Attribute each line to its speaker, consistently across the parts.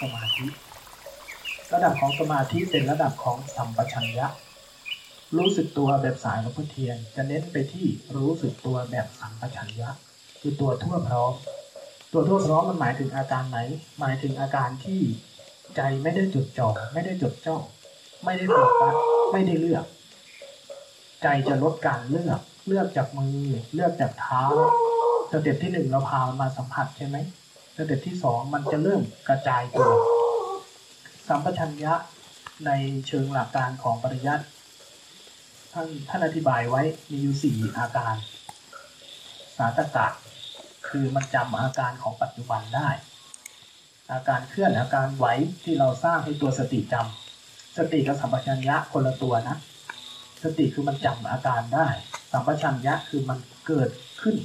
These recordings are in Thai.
Speaker 1: สมาธิ ระดับของสมาธิเป็นระดับของสัมปชัญญะ รู้สึกตัวแบบสายหลวงพ่อเทียน จะเน้นไปที่รู้สึกตัวแบบสัมปชัญญะ คือตัวทั่วพร้อม ตัวทั่วพร้อมมันหมายถึงอาการไหน หมายถึงอาการที่ใจไม่ได้จดจ่อไม่ได้จดจ้องไม่ได้โฟกัสไม่ได้เลือก ใจจะลดการเลือก เลือกจากมือ เลือกจากเท้าstep ที่หนึ่งเราพามาสัมผัสใช่ไหม step ที่สองมันจะเริ่มกระจายตัว สัมปชัญญะในเชิงหลักการของปริยัติท่านท่านอธิบายไว้มีอยู่สี่อาการ สาตถกะคือมันจำอาการของปัจจุบันได้ อาการเคลื่อนอาการไหวที่เราสร้างให้ตัวสติจำสติกับสัมปชัญญะคนละตัวนะ สติคือมันจำอาการได้ สัมปชัญญะคือมันเกิดขึ้น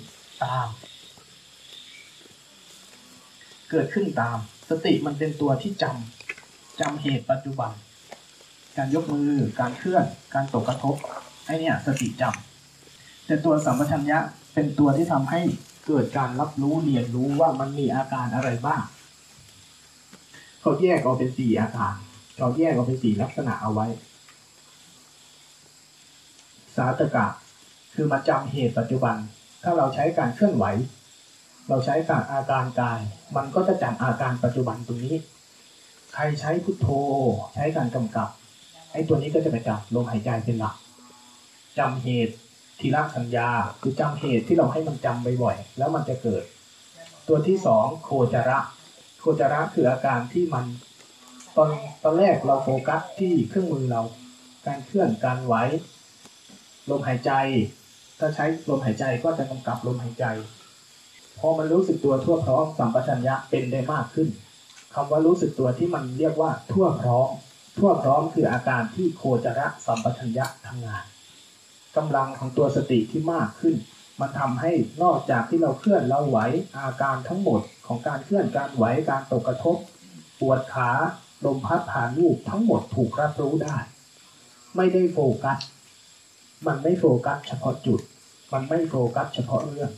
Speaker 1: ตาม เกิดขึ้นตาม สติมันเป็นตัวที่จำจำเหตุปัจจุบัน การยกมือการเคลื่อน การตกกระทบไอเนี่ยสติจำแต่ตัวสัมปชัญญะเป็นตัวที่ทำให้เกิดการรับรู้เรียนรู้ว่ามันมีอาการอะไรบ้างเขาแยกออกเป็นสี่อาการเขาแยกออกเป็นสี่ลักษณะเอาไว้ สาตกะคือมาจำเหตุปัจจุบัน ถ้าเราใช้การเคลื่อนไหว เราใช้การอาการกาย มันก็จะจำอาการปัจจุบันตรงนี้ ใครใช้พุทโธ ใช้การกำกับ ไอ้ตัวนี้ก็จะไปจับลมหายใจเป็นหลักจำเหตุทีละสัญญา คือจำเหตุที่เราให้มันจำบ่อยๆแล้วมันจะเกิด ตัวที่สองโคจระ โคจระคืออาการที่มัน ตอนตอนแรกเราโฟกัสที่เครื่องมือเรา การเคลื่อนการไหวลมหายใจ ถ้าใช้ลมหายใจก็จะกำกับลมหายใจ พอมันรู้สึกตัวทั่วพร้อมสัมปชัญญะเป็นได้มากขึ้นคำว่ารู้สึกตัวที่มันเรียกว่าทั่วพร้อม ทั่วพร้อมคืออาการที่โคจรสัมปชัญญะทำงานกำลังของตัวสติที่มากขึ้น มันทำให้นอกจากที่เราเคลื่อนเราไหวอาการทั้งหมดของการเคลื่อนการไหวการตกกระทบปวดขาลมพัดผ่านลูกทั้งหมดถูกรับรู้ได้ ไม่ได้โฟกัส มันไม่โฟกัสเฉพาะจุด มันไม่โฟกัสเฉพาะเรื่อง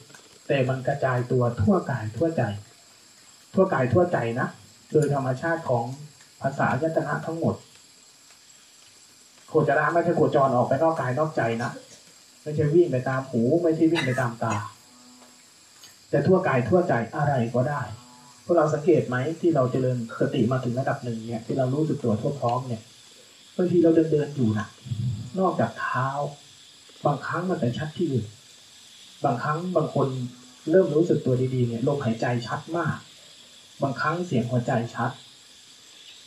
Speaker 1: แต่มันกระจายตัวทั่วกายทั่วใจ ทั่วกายทั่วใจนะโดยธรรมชาติของภาษายตนะทั้งหมด โคจรไม่ใช่โคจรออกไปนอกกายนอกใจนะไม่ใช่วิ่งไปตามหูไม่ใช่วิ่งไปตามตา แต่ทั่วกายทั่วใจอะไรก็ได้พวกเราสังเกตไหมที่เราเจริญสติมาถึงระดับหนึ่งเนี่ยที่เรารู้สึกตัวทั่วพร้อมเนี่ยบางทีเราเดินเดินอยู่นะนอกจากเท้า บางครั้งมันไปชัดที่อื่น บางครั้งบางคนเริ่มรู้สึกตัวดีๆเนี่ยลมหายใจชัดมาก บางครั้งเสียงหัวใจชัด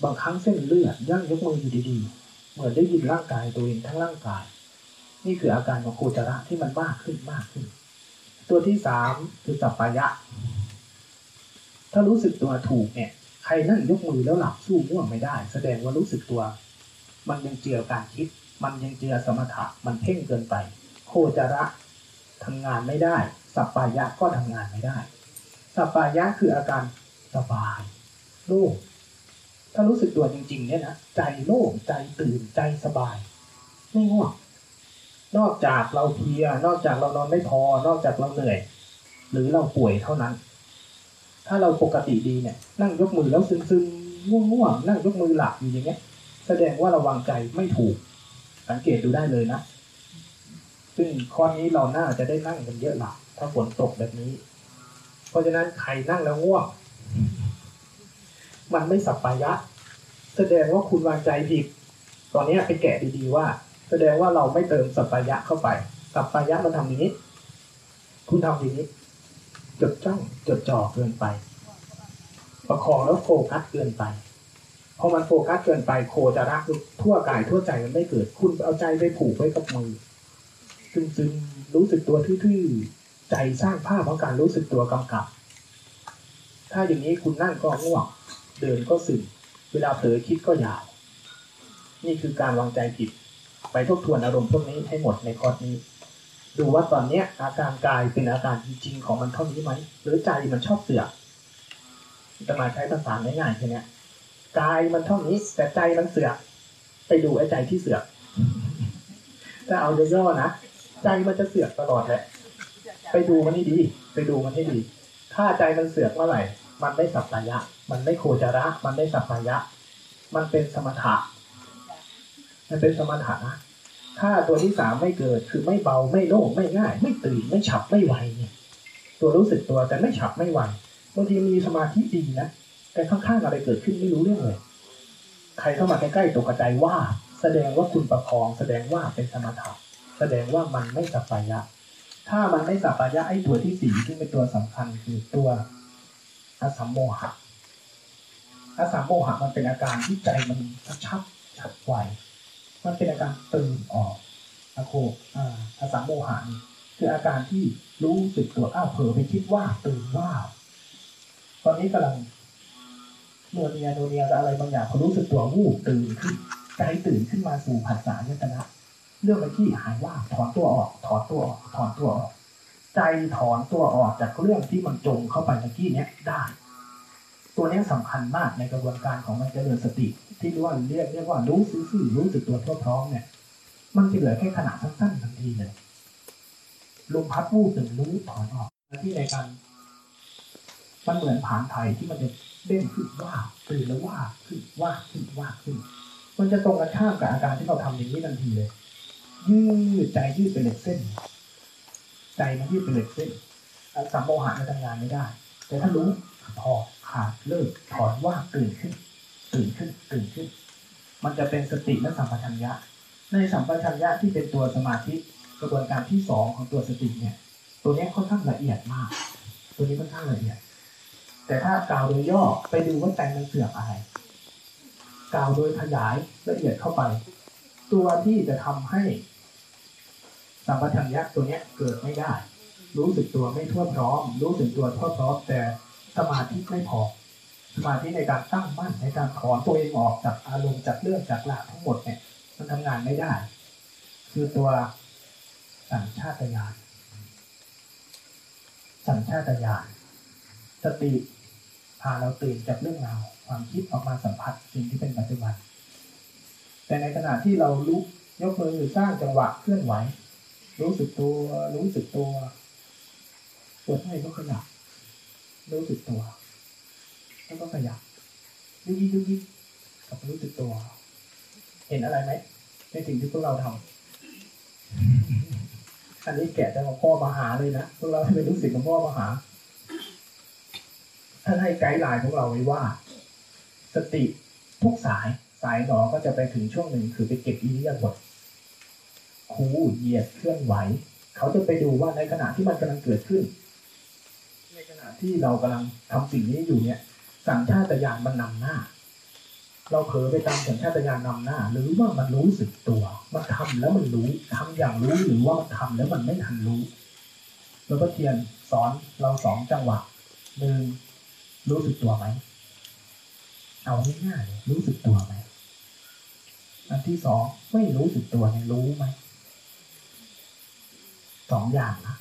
Speaker 1: บางครั้งเส้นเลือดย่างยกมืออยู่ดีๆ เหมือนได้ยินร่างกายตัวเองทั้งร่างกาย นี่คืออาการของโคจระที่มันมากขึ้นมากขึ้น ตัวที่สามคือสัพพายะ ถ้ารู้สึกตัวถูกเนี่ยใครนั่งยกมือแล้วหลับสู้ง่วงไม่ได้ แสดงว่ารู้สึกตัว มันยังเจือการคิด มันยังเจือสมถะมันเพ่งเกินไป โคจระ ทำงานไม่ได้ สัปปายะก็ทำงานไม่ได้ สัปปายะคืออาการสบายโล่งถ้ารู้สึกตัวจริง ๆ เนี่ยนะใจโล่งใจตื่นใจสบาย ไม่ง่วงนอกจากเราเพลีย นอกจากเรานอนไม่พอ นอกจากเราเหนื่อย หรือเราป่วยเท่านั้น ถ้าเราปกติดีเนี่ย นั่งยกมือแล้วซึมๆง่วงๆนั่งยกมือหลับอยู่อย่างเงี้ย แสดงว่าระวังใจไม่ถูก สังเกตดูได้เลยนะ ซึ่งข้อนี้เราน่าจะได้นั่งกันเยอะหลับถ้าฝนตกแบบนี้ เพราะฉะนั้นใครนั่งแล้วง่วง มันไม่สัปปายะ แสดงว่าคุณวางใจผิด ตอนนี้ไปแกะดีๆว่า แสดงว่าเราไม่เติมสัปปายะเข้าไป สัปปายะมันทำอย่างนี้ คุณทำอย่างนี้ จดจ้องจดจ่อเกินไป ประคองแล้วโฟกัสเกินไปพอมันโฟกัสเกินไปโคจะรักทั่วกายทั่วใจมันไม่เกิด คุณเอาใจไปผูกไว้กับมือ ซึมซึมรู้สึกตัวทื่อๆ ใจสร้างภาพของการรู้สึกตัวกำกับ ถ้าอย่างนี้คุณนั่งก็ง่วง เดินก็ซึมเวลาเผลอคิดก็ยาว นี่คือการวางใจผิด ไปทบทวนอารมณ์พวกนี้ให้หมดในคอร์สนี้ ดูว่าตอนเนี้ยอาการกายเป็นอาการจริงๆของมันเท่านี้ไหม หรือใจมันชอบเสือกจะมาใช้ภาษาง่ายๆแค่นี้กายมันเท่านี้ แต่ใจมันเสือก ไปดูไอ้ใจที่เสือกถ้าเอาย่อๆนะ ใจมันจะเสือกตลอดแหละ ไปดูมันให้ดี ไปดูมันให้ดี ถ้าใจมันเสือกเมื่อไหร่ มันไม่สัพพยะ มันไม่โคจระ มันไม่สัพพยะ มันเป็นสมถะ มันเป็นสมถะนะถ้าตัวที่สามไม่เกิด คือไม่เบาไม่โล่งไม่ง่าย ไม่ตื่นไม่ฉับไม่ไวเนี่ยตัวรู้สึกตัวแต่ไม่ฉับไม่ไวบางทีมีสมาธิดีนะแต่ข้างๆอะไรเกิดขึ้นไม่รู้เรื่องเลย ใครเข้ามาใกล้ๆตกกระจว่า แสดงว่าคุณประคอง แสดงว่าเป็นสมถะ แสดงว่ามันไม่สัพยะ ถ้ามันไม่สัพยะไอ้ตัวที่สี่ที่เป็นตัวสำคัญคือตัวอสัมโมหะอสัมโมหะมันเป็นอาการที่ใจมันกระชับฉับไวมันเป็นอาการตื่นออกอะโคอาสัมโมหะนี่คืออาการที่รู้สึกตัวอ้าวเผลอไปคิดว่าตื่นว่า ตอนนี้กำลังโนเนียโนเนียอะไรบางอย่างพอรู้สึกตัววูบตื่นขึ้นใจตื่นขึ้นมาสู่ผัสสะยตนะ เรื่องเมื่อกี้หายว่าถอนตัวออกถอนตัวออกถอนตัวออกใจถอนตัวออกจากเรื่องที่มันจงเข้าไปเมื่อกี้เนี้ยได้ ตัวนี้ยสำคัญมากในกระบวนการของมันเจริญสติ ที่เรียกว่าเรียกเรียกว่ารู้ซื่อๆรู้สึกตัวทั่วพร้อมเนี่ย มันจะเหลือแค่ขณะสั้นๆทันทีเลยลมพัดวูบหนึ่งรู้ถอนออกหน้าที่ในการมันเหมือนผานไทยที่มันจะเด้งขึ้นว่าตื่นแล้วว่าขึ้นว่าขึ้นว่าขึ้น มันจะตรงกันข้ามกับอาการที่เราทำอย่างนี้ทันทีเลย ยืดใจยืดเป็นเหล็กเส้น ใจมันยืดเป็นเหล็กเส้นสัมโมหะมันทำงานไม่ได้ แต่ถ้ารู้พอขาดเลิกถอนว่าตื่นขึ้น ตื่นขึ้นตื่นขึ้น มันจะเป็นสติและสัมปชัญญะ ในสัมปชัญญะที่เป็นตัวสมาธิกระบวนการที่สองของตัวสติเนี่ย ตัวนี้ค่อนข้างละเอียดมาก ตัวนี้ค่อนข้างละเอียด แต่ถ้ากล่าวโดยย่อไปดูว่าใจมันเสื่อมอะไรกล่าวโดยขยายละเอียดเข้าไป ตัวที่จะทำให้สัมปชัญญะตัวเนี้ยเกิดไม่ได้ รู้สึกตัวไม่ทั่วพร้อม รู้สึกตัวทั่วพร้อม แต่สมาธิไม่พอ สมาธิในการตั้งมั่นในการถอนตัวเองออกจากอารมณ์จากเรื่องจากหลากทั้งหมดเนี่ยมันทำงานไม่ได้ คือตัวสัญชาตญาณสัญชาตญาณสติพาเราตื่นจากเรื่องราวความคิดออกมาสัมผัสสิ่งที่เป็นปัจจุบัน แต่ในขณะที่เราลุกยกมือสร้างจังหวะเคลื่อนไหว รู้สึกตัว รู้สึกตัวปวดให้ก็ขยับ รู้สึกตัว แล้วก็ขยับยุกยิกยุกยิกกับรู้สึกตัว เห็นอะไรไหมในสิ่งที่พวกเราทำอันนี้แกะจากหลวงพ่อมาหาเลยนะพวกเราเป็นลูกศิษย์หลวงพ่อมาหาท่านให้ไกด์ไลน์ของเราไว้ว่า สติทุกสาย สายหนอก็จะไปถึงช่วงหนึ่งคือไปเก็บอิริยาบถคูเหยียดเคลื่อนไหว เขาจะไปดูว่าในขณะที่มันกำลังเกิดขึ้น ในขณะที่เรากำลังทำสิ่งนี้อยู่เนี่ย สัญชาตญาณมันนำหน้า เราเผลอไปตามสัญชาตญาณนำหน้า หรือว่ามันรู้สึกตัว มันทำแล้วมันรู้ทำอย่างรู้หรือว่ามันทำแล้วมันไม่ทันรู้แล้วก็เทียนสอนเราสองจังหวะหนึ่งรู้สึกตัวไหมเอาง่ายๆรู้สึกตัวไหม อันที่สองไม่รู้สึกตัวเนี่ยรู้ไหมสองอย่างนะ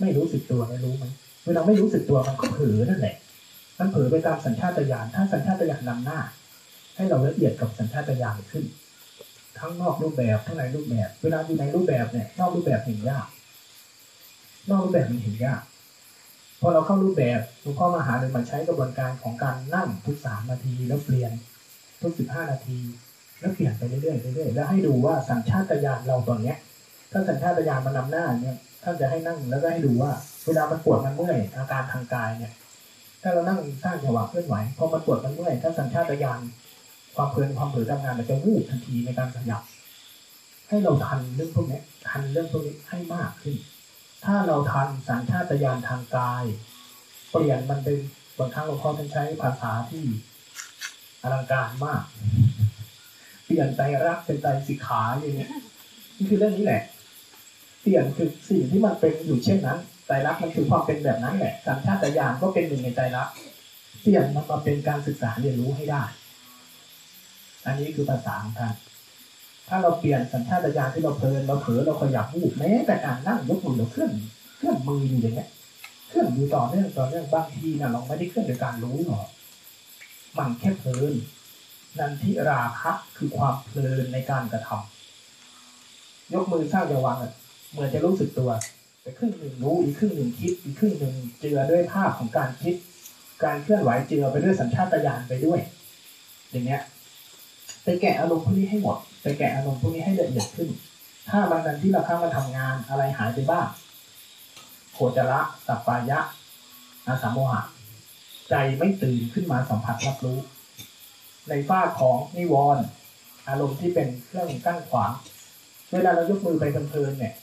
Speaker 1: ไม่รู้สึกตัวเนี่ยรู้ไหมเวลาไม่รู้สึกตัวมันก็เผลอนั่นแหละ มันเผลอไปตามสัญชาตญาณถ้าสัญชาตญาณนำหน้า ให้เราละเอียดกับสัญชาตญาณขึ้น ทั้งนอกรูปแบบทั้งในรูปแบบ เวลาอยู่ในรูปแบบเนี่ยนอกรูปแบบเห็นยากนอกรูปแบบมันเห็นยากพอเราเข้ารูปแบบหลวงพ่อมาหาเลยมันใช้กระบวนการของการนั่งทุกสามนาทีแล้วเปลี่ยนทุกสิบห้านาที แล้วเปลี่ยนไปเรื่อยๆเรื่อยๆแล้วให้ดูว่าสัญชาตญาณเราตอนเนี้ย ถ้าสัญชาตญาณมันนำหน้าเนี่ยท่านจะให้นั่งแล้วก็ให้ดูว่า เวลามันปวดมันเมื่อยอาการทางกายเนี่ย ถ้าเรานั่งสร้างจังหวะเคลื่อนไหวพอมันปวดมันเมื่อยถ้าสัญชาตญาณความเพลินความเผลอทำงานมันจะวูบทันทีในการขยับ ให้เราทันเรื่องพวกนี้ทันเรื่องพวกนี้ให้มากขึ้น ถ้าเราทันสัญชาตญาณทางกายเปลี่ยนมันเป็นบางครั้งหลวงพ่อท่านใช้ภาษาที่อลังการมาก เปลี่ยนใจรักเป็นใจสิกขาอย่างเงี้ยนี่คือเรื่องนี้แหละ เปลี่ยนคือสิ่งที่มันเป็นอยู่เช่นนั้นใจรักมันคือความเป็นแบบนั้นแหละสัญชาตญาณก็เป็นหนึ่งในใจรักเปลี่ยนมันมาเป็นการศึกษาเรียนรู้ให้ได้ อันนี้คือภาษาของท่านถ้าเราเปลี่ยนสัญชาตญาณที่เราเพลินเราเผลอเราขยับวูบแม้แต่การนั่งยกมือเราเคลื่อนเคลื่อนมืออยู่อย่างเงี้ยเคลื่อนอยู่ต่อเนื่องต่อเนื่องบางทีนะเราไม่ได้เคลื่อนโดยการรู้หรอกมันแค่เพลิน นันทิราคะคือความเพลินในการกระทำยกมือสร้างจังหวะอะเหมือนจะรู้สึกตัว แต่ครึ่งหนึ่งรู้อีกครึ่งหนึ่งคิดอีกครึ่งหนึ่งเจือด้วยภาพของการคิด การเคลื่อนไหวเจือไปด้วยสัญชาตญาณไปด้วย อย่างเงี้ยไปแกะอารมณ์พวกนี้ให้หมดไปแกะอารมณ์พวกนี้ให้ละเอียดขึ้น ถ้าวันนันที่เราข้ามาทำงานอะไรหายไปบ้างโคจระสัปปายะอาสามโมหะ ใจไม่ตื่นขึ้นมาสัมผัสรับรู้ ในฝ้าของนิวรณ์อารมณ์ที่เป็นเครื่องกั้นขวาง เวลาเรายกมือไปเพลินเนี่ย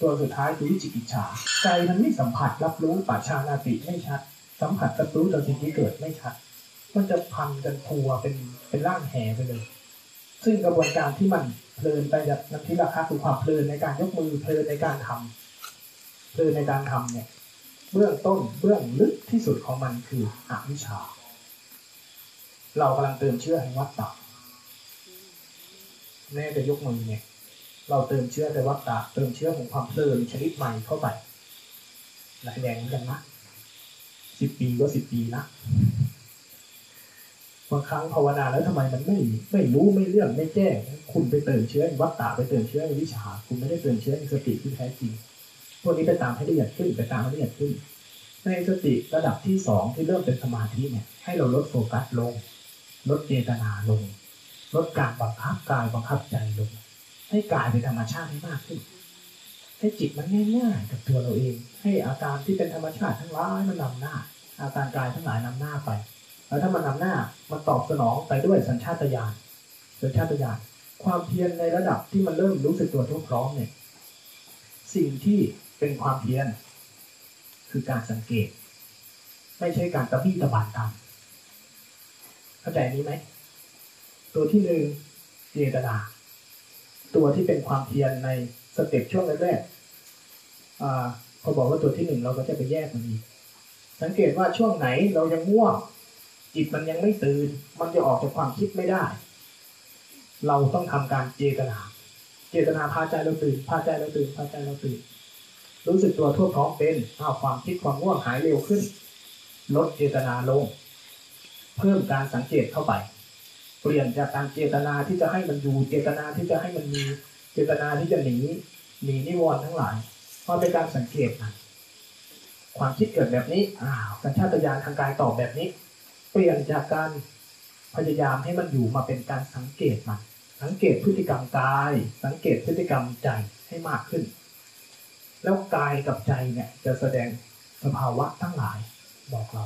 Speaker 1: ตัวสุดท้ายคือวิจิกิจฉาใจมันไม่สัมผัสรับรู้ปัจชานาติไม่ชัด สัมผัสรับรู้ต่อสิ่งที่เกิดไม่ชัด มันจะพันกันทัวเป็นเป็นร่างแห่ไปเลย ซึ่งกระบวนการที่มันเพลินไปจากนันทิราคาคือความเพลินในการยกมือเพลินในการทำเพลินในการทำเนี่ย เบื้องต้นเบื้องลึกที่สุดของมันคืออวิชชา เรากำลังเติมเชื้อแห่งวัฏฏะแน่แต่ยกมือเนี่ย เราเติมเชื้อในวัฏฏะเติมเชื้อของความเพลินชนิดใหม่เข้าไปหลายแรงเหมือนกันนะสิบปีก็สิบปีนะบางครั้งภาวนาแล้วทำไมมันไม่ไม่รู้ไม่เรื่องไม่แจ้งคุณไปเติมเชื้อในวัฏฏะไปเติมเชื้อในวิชา คุณไม่ได้เติมเชื้อในสติที่แท้จริงพวกนี้ไปตามให้ละเอียดขึ้นไปตามให้ละเอียดขึ้น ในสติระดับที่สองที่เริ่มเป็นสมาธิเนี่ย ให้เราลดโฟกัสลง ลดเจตนาลง ลดการบังคับกายบังคับใจลง ให้กายเป็นธรรมชาติให้มากขึ้น ให้จิตมันง่ายๆกับตัวเราเอง ให้อาการที่เป็นธรรมชาติทั้งหลายมันนำหน้า อาการกายทั้งหลายนำหน้าไป แล้วถ้ามันนำหน้ามันตอบสนองไปด้วยสัญชาตญาณสัญชาตญาณความเพียรในระดับที่มันเริ่มรู้สึกตัวทั่วพร้อมเนี่ยสิ่งที่เป็นความเพียรคือการสังเกต ไม่ใช่การตะบี้ตะบานตาม เข้าใจนี้ไหม ตัวที่หนึ่งเจตนา ตัวที่เป็นความเพียรในสเต็ปช่วงแรกๆอ่าพอบอกว่าตัวที่หนึ่งเราก็จะไปแยกมันอีกสังเกตว่าช่วงไหนเรายังง่วงจิตมันยังไม่ตื่น มันจะออกจากความคิดไม่ได้ เราต้องทำการเจตนา เจตนาพาใจเราตื่นพาใจเราตื่นพาใจเราตื่น รู้สึกตัวทั่วพร้อมเป็นเอาวความคิดความง่วงหายเร็วขึ้น ลดเจตนาลง เพิ่มการสังเกตเข้าไป เปลี่ยนจากการเจตนาที่จะให้มันอยู่เจตนาที่จะให้มันมีเจตนาที่จะหนีหนีนิวรณ์ทั้งหลายเพราะเป็นการสังเกตมันความคิดเกิดแบบนี้อ้าวสัญชาตญาณทางกายตอบแบบนี้ เปลี่ยนจากการพยายามให้มันอยู่มาเป็นการสังเกตมันสังเกตพฤติกรรมกาย สังเกตพฤติกรรมใจให้มากขึ้น แล้วกายกับใจเนี่ยจะแสดงสภาวะทั้งหลายบอกเรา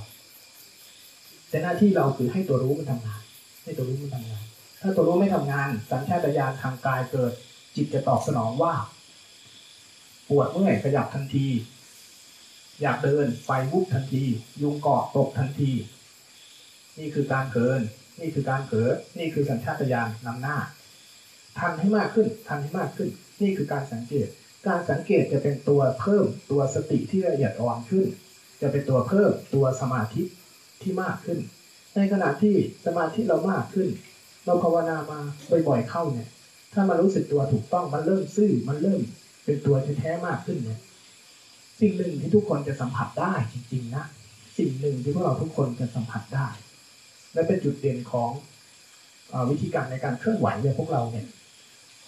Speaker 1: แต่หน้าที่เราคือให้ตัวรู้มันทำงาน ให้ตัวรู้มันทำงาน ถ้าตัวรู้ไม่ทำงาน สัญชาตญาณทางกายเกิด จิตจะตอบสนองว่า ปวดเมื่อยขยับทันที อยากเดินไฟวุบทันที ยุงเกาะตกทันที นี่คือการเกิน นี่คือการเกิดนี่คือสัญชาตญาณนำหน้า ทันให้มากขึ้น ทันให้มากขึ้น นี่คือการสังเกต การสังเกตจะเป็นตัวเพิ่มตัวสติที่ละเอียดอ่อนขึ้น จะเป็นตัวเพิ่มตัวสมาธิ ที่มากขึ้น ในขณะที่สมาธิเรามากขึ้น เราภาวนามาบ่อยๆเข้าเนี่ย ถ้ามันรู้สึกตัวถูกต้องมันเริ่มซื่อมันเริ่มเป็นตัวแท้ๆมากขึ้นเนี่ยสิ่งหนึ่งที่ทุกคนจะสัมผัสได้จริงๆนะสิ่งหนึ่งที่พวกเราทุกคนจะสัมผัสได้ และเป็นจุดเด่นของอวิธีการในการเคลื่อนไหวในพวกเราเนี่ย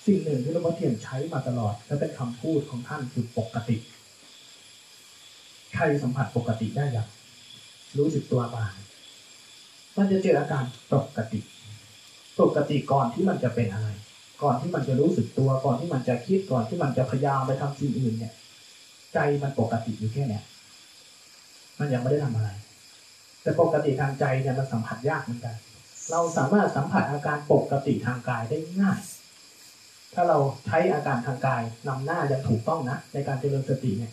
Speaker 1: สิ่งหนึ่งที่หลวงพ่อเทียนใช้มาตลอด และเป็นคำพูดของท่านคือปกติ ใครสัมผัสปกติได้ย่าง รู้สึกตัวมามันจะเจออาการปกติ ปกติก่อนที่มันจะเป็นอะไร ก่อนที่มันจะรู้สึกตัว ก่อนที่มันจะคิด ก่อนที่มันจะพยายามไปทำสิ่งอื่นเนี่ย ใจมันปกติอยู่แค่เนี้ยมันยังไม่ได้ทำอะไร แต่ปกติทางใจเนี่ยมันสัมผัสยากเหมือนกัน เราสามารถสัมผัสอาการปกติทางกายได้ง่าย ถ้าเราใช้อาการทางกายนำหน้าอย่างถูกต้องนะในการเจริญสติเนี่ย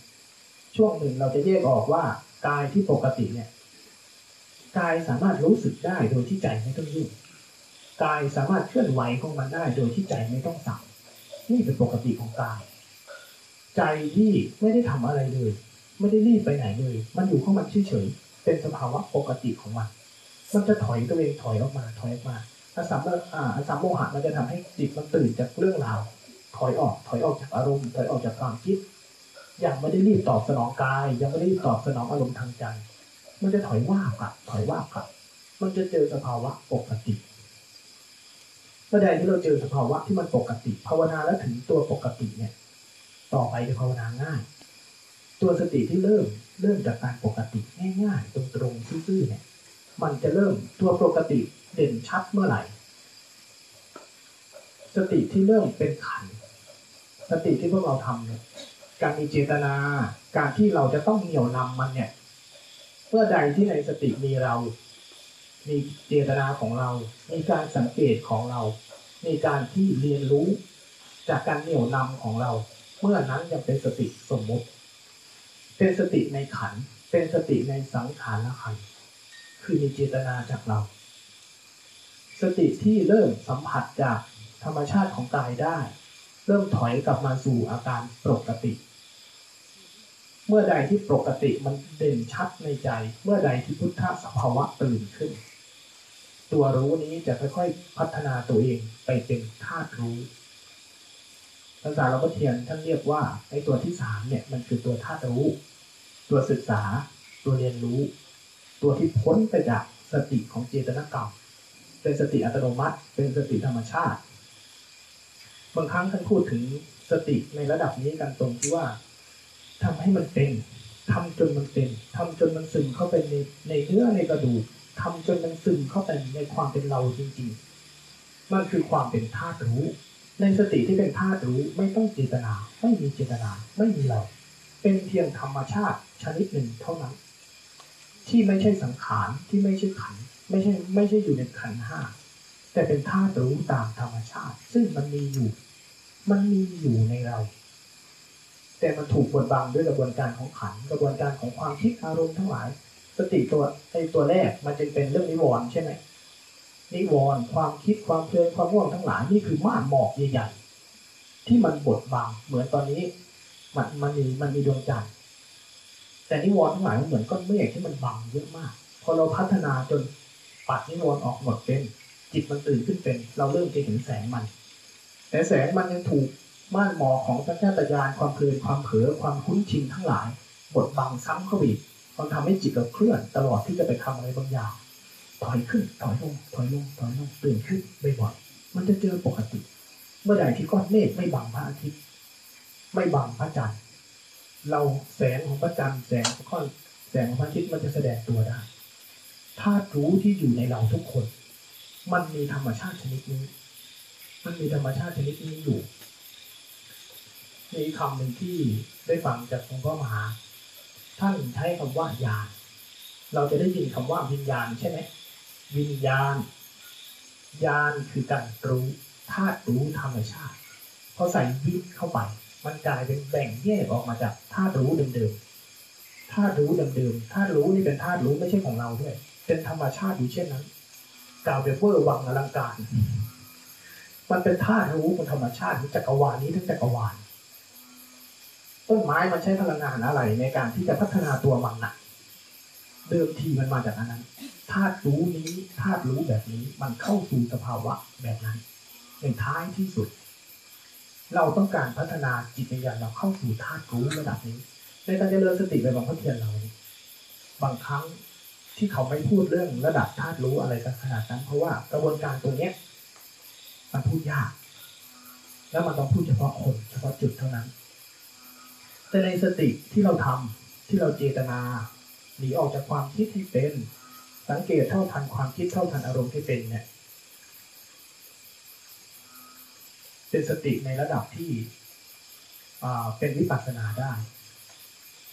Speaker 1: ช่วงหนึ่งเราจะแยกออกว่ากายที่ปกติเนี่ย กายสามารถรู้สึกได้โดยที่ใจไม่ต้องยุ่งกายสามารถเคลื่อนไหวของมันได้โดยที่ใจไม่ต้องสั่งนี่เป็นปกติของกาย ใจที่ไม่ได้ทำอะไรเลย ไม่ได้รีบไปไหนเลย มันอยู่ของมันเฉยๆเป็นสภาวะปกติของมันมันจะถอยตัวเองถอยออกมาถอยออกมาอาสามอ่าอาสามโมหะมันจะทำให้จิตมันตื่นจากเรื่องราวถอยออก ถอยออกจากอารมณ์ถอยออกจากความคิดยังไม่ได้รีบตอบสนองกาย ยังไม่ได้รีบตอบสนองอารมณ์ทางใจ มันจะถอยว่ากลับถอยว่ากลับ มันจะเจอสภาวะปกติเมื่อใดที่เราเจอสภาวะที่มันปกติ ภาวนาแล้วถึงตัวปกติเนี่ย ต่อไปจะภาวนาง่าย ตัวสติที่เริ่มเริ่มจากการปกติง่ายๆตรงๆซื่อๆเนี่ย มันจะเริ่มตัวปกติเด่นชัดเมื่อไหร่ สติที่เริ่มเป็นขัน สติที่พวกเราทำเนี่ยการมีเจตนา การที่เราจะต้องเหนี่ยวนำมันเนี่ย เมื่อใดที่ในสติมีเรา มีเจตนาของเรา มีการสังเกตของเรา มีการที่เรียนรู้จากการเหนี่ยวนำของเรา เมื่อนั้นจะเป็นสติสมมุติ เป็นสติในขัน เป็นสติในสังขารขัน คือมีเจตนาจากเรา สติที่เริ่มสัมผัสจากธรรมชาติของกายได้ เริ่มถอยกลับมาสู่อาการปกติ เมื่อใดที่ปกติมันเด่นชัดในใจ เมื่อใดที่พุทธสภาวะตื่นขึ้น ตัวรู้นี้จะค่อยๆพัฒนาตัวเองไปเป็นธาตุรู้ภาษาเราก็เทียนท่านเรียกว่าไอ้ตัวที่สามเนี่ยมันคือตัวธาตุรู้ ตัวศึกษา ตัวเรียนรู้ ตัวที่พ้นไปจากสติของเจตนากรรม เป็นสติอัตโนมัติ เป็นสติธรรมชาติ บางครั้งท่านพูดถึงสติในระดับนี้กันตรงที่ว่า ทำให้มันเป็นทำจนมันเป็นทำจนมันซึมเข้าไปในในเนื้อในกระดูกทำจนมันซึมเข้าไปในความเป็นเราจริงๆ มันคือความเป็นธาตุรู้ ในสติที่เป็นธาตุรู้ไม่ต้องเจตนา ไม่มีเจตนา ไม่มีเรา เป็นเพียงธรรมชาติชนิดหนึ่งเท่านั้น ที่ไม่ใช่สังขารที่ไม่ใช่ขัน ไม่ใช่ไม่ใช่อยู่ในขันห้าแต่เป็นธาตุรู้ตามธรรมชาติ ซึ่งมันมีอยู่ มันมีอยู่ในเรา แต่มันถูกบดบังด้วยกระบวนการของขันกระบวนการของความคิดอารมณ์ทั้งหลาย สติตัวไอตัวแรกมันจึงเป็นเรื่องนิวรณ์ใช่ไหมนิวรณ์ความคิดความเพลินความว่างทั้งหลายนี่คือม่านหมอกใหญ่ๆที่มันบดบังเหมือนตอนนี้ มันมันมีมันมีดวงจันทร์แต่นิวรณ์ทั้งหลายมันเหมือนก้อนเมฆที่มันบังเยอะมาก พอเราพัฒนาจนปัดนิวรณ์ออกหมดเป็นจิตมันตื่นขึ้นเป็น เราเริ่มจะเห็นแสงมัน แต่แสงมันยังถูก ม่านหมอกของสัญชาตญาณความเพลินความเผลอความคุ้นชินทั้งหลายบดบังซ้ำเข้าไปอีกมันทำให้จิตเราเคลื่อนตลอดที่จะไปทำอะไรบางอย่าง ถอยขึ้นถอยลงถอยลงถอยลงตื่นขึ้นบ่อยๆมันจะเจอปกติ เมื่อใดที่ก้อนเมฆไม่บังพระอาทิตย์ไม่บังพระจันทร์เราแสงของพระจันทร์แสงของก้อนแสงของพระอาทิตย์มันจะแสดงตัวได้ธาตุรู้ที่อยู่ในเราทุกคน มันมีธรรมชาติชนิดนี้ มันมีธรรมชาติชนิดนี้อยู่ มีคำหนึ่งที่ได้ฟังจากหลวงพ่อมหา ท่านใช้คำว่าญาณเราจะได้ยินคำว่าวิญญาณใช่ไหมวิญญาณ ญาณคือการรู้ธาตุรู้ธรรมชาติพอใส่วิเข้าไป มันกลายเป็นแบ่งแยกออกมาจากธาตุรู้เดิมๆธาตุรู้เดิมๆธาตุรู้นี่เป็นธาตุรู้ไม่ใช่ของเราด้วย เป็นธรรมชาติอยู่เช่นนั้นกล่าวแบบเวอร์วังอลังการ มันเป็นธาตุรู้เป็นธรรมชาติของจักรวาลนี้ทั้งจักรวาล ต้นไม้มันใช้พลังงานอะไรในการที่จะพัฒนาตัวมันนะเดิมทีมันมาจากอันนั้นธาตุรู้นี้ธาตุรู้แบบนี้มันเข้าสู่สภาวะแบบนั้นในท้ายที่สุด เราต้องการพัฒนาจิตวิญญาณเราเข้าสู่ธาตุรู้ระดับนี้ ในการเจริญสติไปบางพ่อเทียนเรา บางครั้งที่เขาไม่พูดเรื่องระดับธาตุรู้อะไรกันขนาดนั้น เพราะว่ากระบวนการตัวเนี้ยมันพูดยาก แล้วมันต้องพูดเฉพาะคนเฉพาะจุดเท่านั้น แต่ในสติที่เราทำที่เราเจตนาหนีออกจากความคิดที่เป็น สังเกตเท่าทันความคิดเท่าทันอารมณ์ที่เป็นเนี่ยเป็นสติในระดับที่เป็นวิปัสสนาได้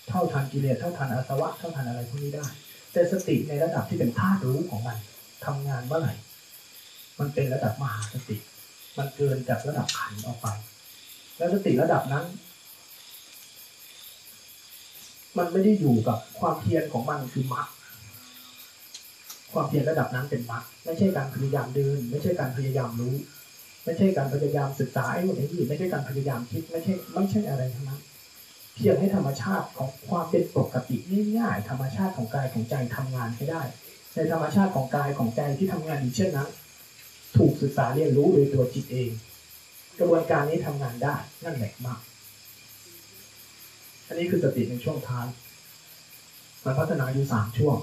Speaker 1: เท่าทันกิเลสเท่าทันอาสวะเท่าทันอะไรพวกนี้ได้ แต่สติในระดับที่เป็นธาตุรู้ของมันทำงานเมื่อไหร่ มันเป็นระดับมหาสติ มันเกินจากระดับขันออกไป แล้วสติระดับนั้น มันไม่ได้อยู่กับความเพียรของมันคือมรรคความเพียรระดับนั้นเป็นมรรคไม่ใช่การพยายามเดิน ไม่ใช่การพยายามรู้ ไม่ใช่การพยายามศึกษาไอ้หมดไอ้นี่ไม่ใช่การพยายามคิดไม่ใช่ไม่ใช่อะไรทั้งนั้นเพียงให้ธรรมชาติของความเป็นปกติง่ายๆธรรมชาติของกายของใจทำงานให้ได้ ในธรรมชาติของกายของใจที่ทำงานอยู่เช่นนั้น ถูกศึกษาเรียนรู้โดยตัวจิตเอง กระบวนการนี้ทำงานได้นั่นแหละมาก อันนี้คือสติในช่วงท้ายมันพัฒนาอยู่สามช่วง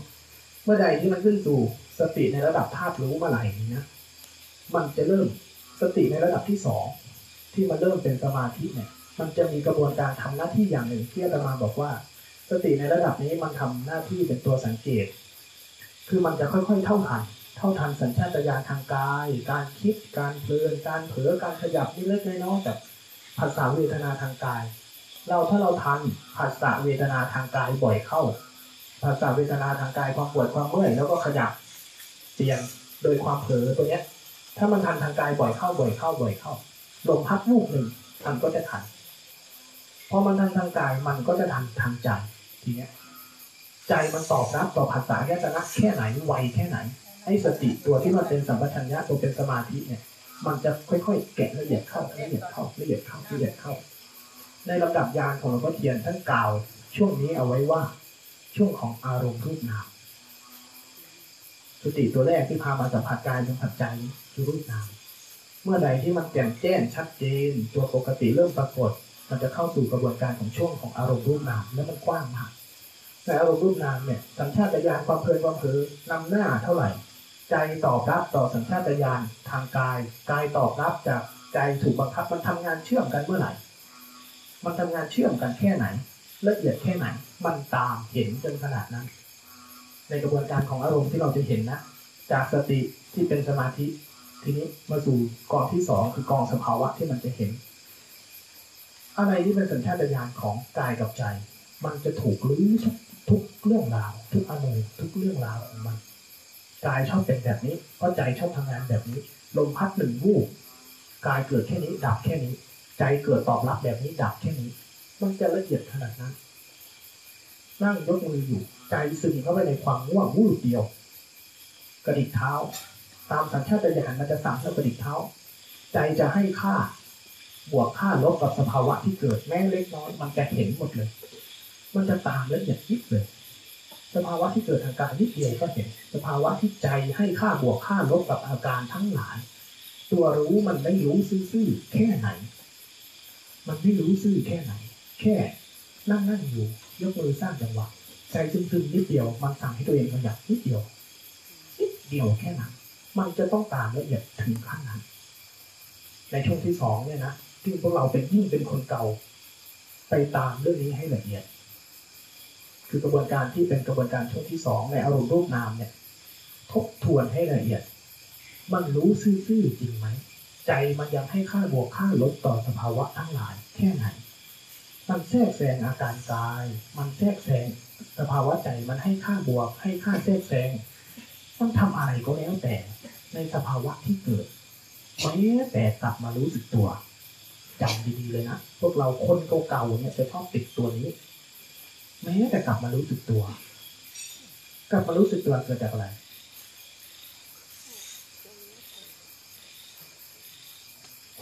Speaker 1: เมื่อใดที่มันขึ้นสู่สติในระดับธาตุรู้เมื่อไหร่นี้นะ มันจะเริ่มสติในระดับที่สองที่มันเริ่มเป็นสมาธิเนี่ย มันจะมีกระบวนการทำหน้าที่อย่างหนึ่งที่อาตมาบอกว่า สติในระดับนี้มันทำหน้าที่เป็นตัวสังเกต คือมันจะค่อยๆเท่าทันเท่าทันสัญชาตญาณทางกาย การคิด การเพลิน การเผลอ การขยับนิดเล็กน้อยๆจากภาษาเวทนาทางกาย เราถ้าเราทันภาษาเวทนาทางกายบ่อยเข้าภาษาเวทนาทางกายความปวดความเมื่อยแล้วก็ขยับเปลี่ยนโดยความเผลอตัวเนี้ย ถ้ามันทันทางกายบ่อยเข้าบ่อยเข้าบ่อยเข้าลมพัดลูกหนึ่งมันก็จะทันพอมันทันทางกายมันก็จะทันทางใจทีเนี้ย ใจมันตอบรับต่อภาษาแค่นะแค่ไหนไวแค่ไหนไอ้สติตัวที่มันเป็นสัมปชัญญะตัวเป็นสมาธิเนี่ย มันจะค่อยๆแกะละเอียดเข้าละเอียดเข้าละเอียดเข้าละเอียดเข้า ในลำดับยานของหลวงพ่อเทียนท่านกล่าว ช่วงนี้เอาไว้ว่า ช่วงของอารมณ์รูปนามสติตัวแรกที่พามาสัมผัสกายสัมผัสใจคือรูปนามเมื่อใดที่มันแจ่มแจ้งชัดเจน ตัวปกติเริ่มปรากฏ มันจะเข้าสู่กระบวนการของช่วงของอารมณ์รูปนามแล้วมันกว้างมากในอารมณ์รูปนามเนี่ยสัญชาตญาณความเพลินความเผลอนำหน้าเท่าไหร่ ใจตอบรับต่อสัญชาตญาณทางกาย กายตอบรับจากใจถูกบังคับมันทำงานเชื่อมกันเมื่อไหร่ มันทำงานเชื่อมกันแค่ไหน ละเอียดแค่ไหน มันตามเห็นจนขนาดนั้น ในกระบวนการของอารมณ์ที่เราจะเห็นนะ จากสติที่เป็นสมาธิ ทีนี้มาสู่กองที่สองคือกองสภาวะที่มันจะเห็น อะไรที่เป็นสัญชาตญาณของกายกับใจ มันจะถูกลื้อทุกทุกเรื่องราว ทุกอนุทุกเรื่องราวของมันกายชอบเป็นแบบนี้เพราะใจชอบทำงานแบบนี้ ลมพัดหนึ่งวูบกายเกิดแค่นี้ดับแค่นี้ ใจเกิดตอบรับแบบนี้ดับแค่นี้ มันจะละเอียดขนาดนั้น นั่งยกมืออยู่ ใจซึมเข้าไปในความง่วงวูบเดียว กระดิกเท้า ตามสัญชาตญาณมันจะสั่งให้กระดิกเท้า ใจจะให้ค่าบวกค่าลบกับสภาวะที่เกิดแม้เล็กน้อย มันจะเห็นหมดเลย มันจะตามละเอียดยิบเลย สภาวะที่เกิดทางกายนิดเดียวก็เห็น สภาวะที่ใจให้ค่าบวกค่าลบกับอาการทั้งหลาย ตัวรู้มันไม่รู้ซื่อๆแค่ไหน มันไม่รู้ซื่อแค่ไหน แค่นั่งนั่งอยู่ยกมือสร้างจังหวะใจซึมๆนิดเดียวมันสั่งให้ตัวเองขยับนิดเดียวนิดเดียวแค่นั้นมันจะต้องตามละเอียดถึงขั้นนั้น ในช่วงที่สองเนี่ยนะที่พวกเราเป็นยิ่งเป็นคนเก่า ไปตามเรื่องนี้ให้ละเอียด คือกระบวนการที่เป็นกระบวนการช่วงที่สองในอารมณ์รูปนามเนี่ย ทบทวนให้ละเอียด มันรู้ซื่อๆจริงไหม ใจมันยังให้ค่าบวกค่าลบต่อสภาวะทั้งหลายแค่ไหนมันแทรกแซงอาการกาย มันแทรกแซงสภาวะใจมันให้ค่าบวก ให้ค่าแทรกแซงมันทำอะไรก็แล้วแต่ ในสภาวะที่เกิดแม้แต่กลับมารู้สึกตัวจำดีๆเลยนะพวกเราคนเก่าๆเนี่ยจะชอบติดตัวนี้แม้แต่กลับมารู้สึกตัว กลับมารู้สึกตัวเกิดจากอะไร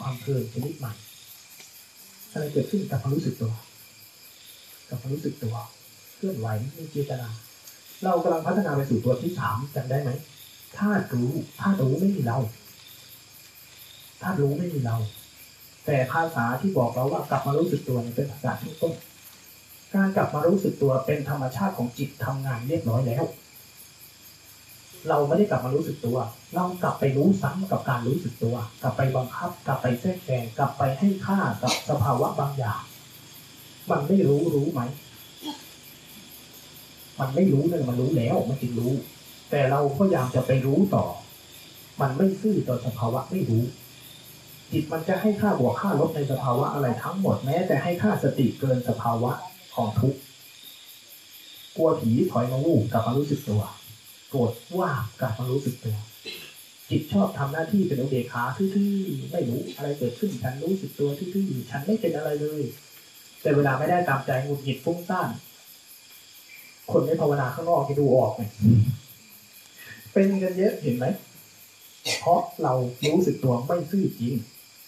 Speaker 1: ความเพลินชนิดใหม่อะไรเกิดขึ้นกับมามรู้สึกตัว กับมามรู้สึกตัว เคลื่อนไหวมีเจตนา เรากำลังพัฒนาไปสู่ตัวที่สามจำได้ไหมถ้ารู้ถ้ารู้ไม่มีเราถ้ารู้ไม่มีเรา แต่ภาษาที่บอกเราว่ากลับมารู้สึกตัวเนี่เป็นภาษาทุกต้นการกลับมารู้สึกตัวเป็นธรรมชาติของจิตทำงานเรียบร้อยแล้ว เราไม่ได้กลับมารู้สึกตัว เรากลับไปรู้ซ้ำกับการรู้สึกตัว กลับไปบังคับ กลับไปแทรกแซงกลับไปให้ค่ากับสภาวะบางอย่าง มันไม่รู้รู้ไหม มันไม่รู้เลยมันรู้แล้วมันจึงรู้ แต่เราพยายามจะไปรู้ต่อ มันไม่ซื่อต่อสภาวะไม่รู้จิตมันจะให้ค่าบวกค่าลบในสภาวะอะไรทั้งหมดแม้แต่ให้ค่าสติเกินสภาวะของทุกข์กลัวผีถอยมาวูบกลับมารู้สึกตัว โกรธว่ากลับมารู้สึกตัวจิตชอบทำหน้าที่เป็นอุเบกขาทื่อๆไม่รู้อะไรเกิดขึ้นฉันรู้สึกตัวทื่อๆฉันไม่เป็นอะไรเลย แต่เวลาไม่ได้ตามใจหงุดหงิดฟุ้งซ่านคนไม่ภาวนาข้างนอกจะดูออกไงเป็นกันเยอะเห็นไหมเพราะเรารู้สึกตัวไม่ซื่อจริง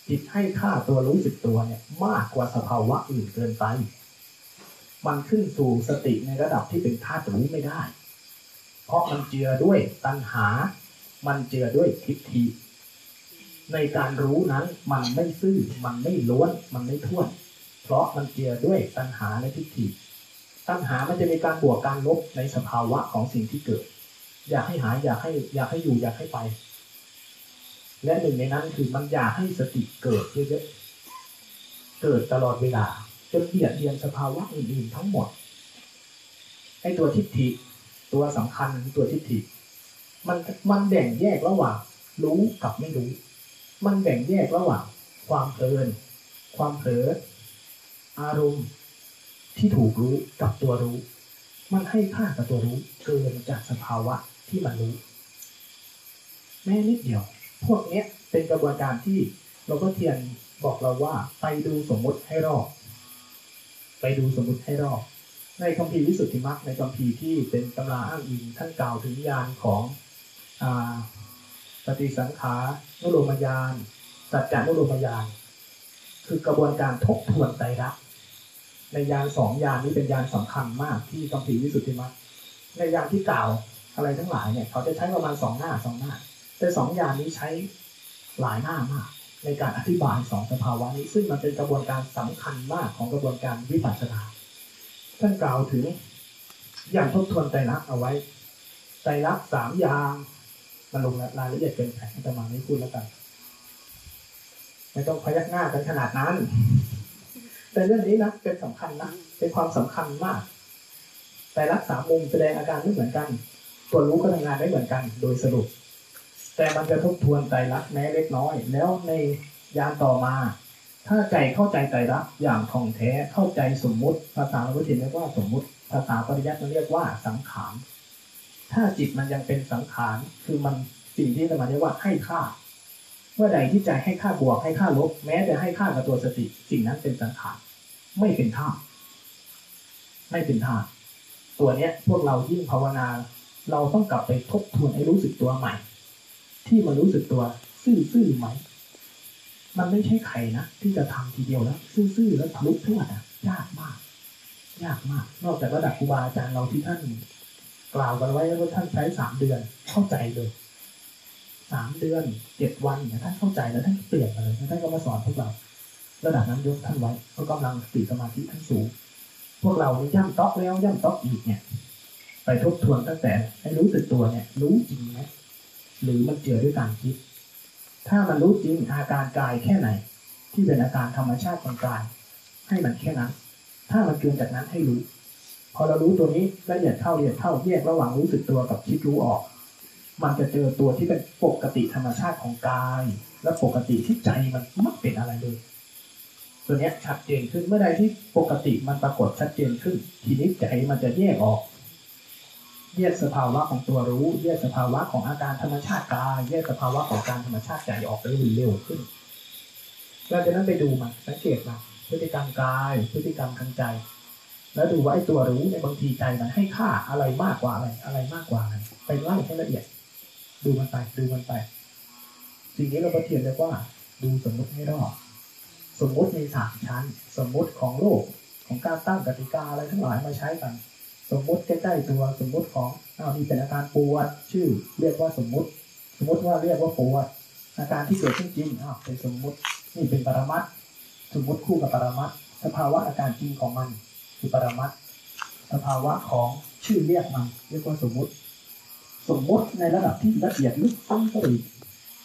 Speaker 1: จิตให้ค่าตัวรู้สึกตัวเนี่ย มากกว่าสภาวะอื่นเกินไป มันขึ้นสู่สติในระดับที่เป็นธาตุรู้ไม่ได้ ราะมันเจือด้วยตัณหา มันเจือด้วยทิฏฐิ ในการรู้นั้นมันไม่ซื่อ มันไม่ล้วน มันไม่ท่วน เพราะมันเจือด้วยตัณหาและทิฏฐิ ตัณหามันจะมีการบวกการลบในสภาวะของสิ่งที่เกิด อยากให้หายอยากให้อยากให้อยู่อยากให้ไป และหนึ่งในนั้นคือมันอยากให้สติเกิดเยอะๆ เกิดตลอดเวลาจนเบียดเบียนสภาวะอื่นๆทั้งหมดไอ้ตัวทิฏฐิ ตัวสำคัญตัวทิฏฐิ มันมันแบ่งแยกระหว่าง รู้กับไม่รู้ มันแบ่งแยกระหว่าง ความเพลิน ความเผลออารมณ์ที่ถูกรู้กับตัวรู้ มันให้ค่ากับตัวรู้เกินจากสภาวะที่มันรู้ แม้นิดเดียว พวกเนี้ยเป็นกระบวนการที่หลวงพ่อเทียนบอกเราว่า ไปดูสมมุติให้รอบ ไปดูสมมุติให้รอบ ในคัมภีร์วิสุทธิมรรคในคัมภีร์ที่เป็นตำราอ้างอิงท่านกล่าวถึงญาณของอปฏิสังขารนุโลมญาณสัจจานุโลมญาณคือกระบวนการทบทวนไตรลักษณ์ในยานสองยานนี้เป็นยานสำคัญมากที่คัมภีร์วิสุทธิมรรคในยานที่กล่าวอะไรทั้งหลายเนี่ยเขาจะใช้ประมาณสองหน้าสองหน้า แต่สองยานนี้ใช้หลายหน้ามาก ในการอธิบายสองสภาวะนี้ ซึ่งมันเป็นกระบวนการสำคัญมากของกระบวนการวิปัสสนา ท่านกล่าวถึง อย่างทบทวนไตรลักษณ์เอาไว้ไตรลักษณ์สามอย่างมันลงรายละเอียดเกินไปแต่มาไม่พูดแล้วกัน ไม่ต้องพยักหน้ากันขนาดนั้น แต่เรื่องนี้นะเป็นสำคัญนะเป็นความสำคัญมากไตรลักษณ์สามมุมแสดงอาการไม่เหมือนกัน ตัวรู้ก็ทำงานไม่เหมือนกัน โดยสรุป แต่มันจะทบทวนไตรลักษณ์แม้เล็กน้อย แล้วในยานต่อมา ถ้าใจเข้าใจไตรลักษณ์อย่างท่องแท้เข้าใจสมมุติ ภาษาเราเรียกว่าสมมุติ ภาษาปริยัติมันเรียกว่าสังขารถ้าจิตมันยังเป็นสังขารคือมันสิ่งที่จะมาเรียกว่าให้ค่า เมื่อใดที่ใจให้ค่าบวกให้ค่าลบ แม้แต่ให้ค่ากับตัวสติ สิ่งนั้นเป็นสังขารไม่เป็นธาตุไม่เป็นธาตุตัวเนี้ยพวกเรายิ่งภาวนา เราต้องกลับไปทบทวนให้รู้สึกตัวใหม่ ที่มันรู้สึกตัวซื่อๆไหม มันไม่ใช่ใครนะที่จะทำทีเดียวแล้วซื่อๆแล้วทะลุทั่วนะยากมาก ยากมาก นอกจากระดับครูบาอาจารย์เราที่ท่านกล่าวกันไว้ว่าท่านใช้สามเดือนเข้าใจเลยสามเดือนเจ็ดวันเนี่ยท่านเข้าใจแล้วท่านเปลี่ยนมาเลยท่านก็มาสอนพวกเราระดับนั้นยกท่านไว้เพราะกำลังสติสมาธิท่านสูง พวกเรานี่ย่ำต๊อกแล้วย่ำต๊อกอีกเนี่ย ไปทบทวนตั้งแต่ให้รู้สึกตัวเนี่ย รู้จริงไหมหรือมันเจือด้วยการคิด ถ้ามันรู้จริงอาการกายแค่ไหน ที่เป็นอาการธรรมชาติของกายให้มันแค่นั้น ถ้ามันเกินจากนั้นให้รู้ พอเรารู้ตัวนี้ละเอียดเข้าละเอียดเข้าแยกระหว่างรู้สึกตัวกับคิดรู้ออก มันจะเจอตัวที่เป็นปกติธรรมชาติของกาย และปกติที่ใจมันไม่เป็นอะไรเลย ตัวนี้ชัดเจนขึ้นเมื่อใดที่ปกติมันปรากฏชัดเจนขึ้น ทีนี้ใจมันจะแยกออก แยกสภาวะของตัวรู้ แยกสภาวะของอาการธรรมชาติกายแยกสภาวะของการธรรมชาติใจออกได้เร็วขึ้นเราจะนั้นไปดูมันสังเกตมันพฤติกรรมกาย พฤติกรรมทางใจ แล้วดูว่าไอ้ตัวรู้ในบางทีใจมันให้ค่าอะไรมากกว่าอะไร อะไรมากกว่าอะไรไปไล่ให้ละเอียด ดูมันไปดูมันไปสิ่งนี้เราประเทียนเรียกว่า ดูสมมติให้รอบสมมติในสามชั้น สมมติของโลกของการตั้งกติกาอะไรทั้งหลายมาใช้กัน สมมุติใกล้ๆตัวสมมุติของอ้าวนี่เป็นอาการปวดชื่อ เรียกว่าสมมุติ สมมุติว่าเรียกว่าปวดอาการที่เกิดขึ้นจริงอ้าวเป็นสมมุตินี่เป็นปรมัตสมมุติคู่กับปรมัตสภาวะอาการจริงของมัน คือปรมัตสภาวะของชื่อเรียกมันเรียกว่าสมมุติ สมมุติในระดับที่ละเอียดลึกซึ้งก็เลย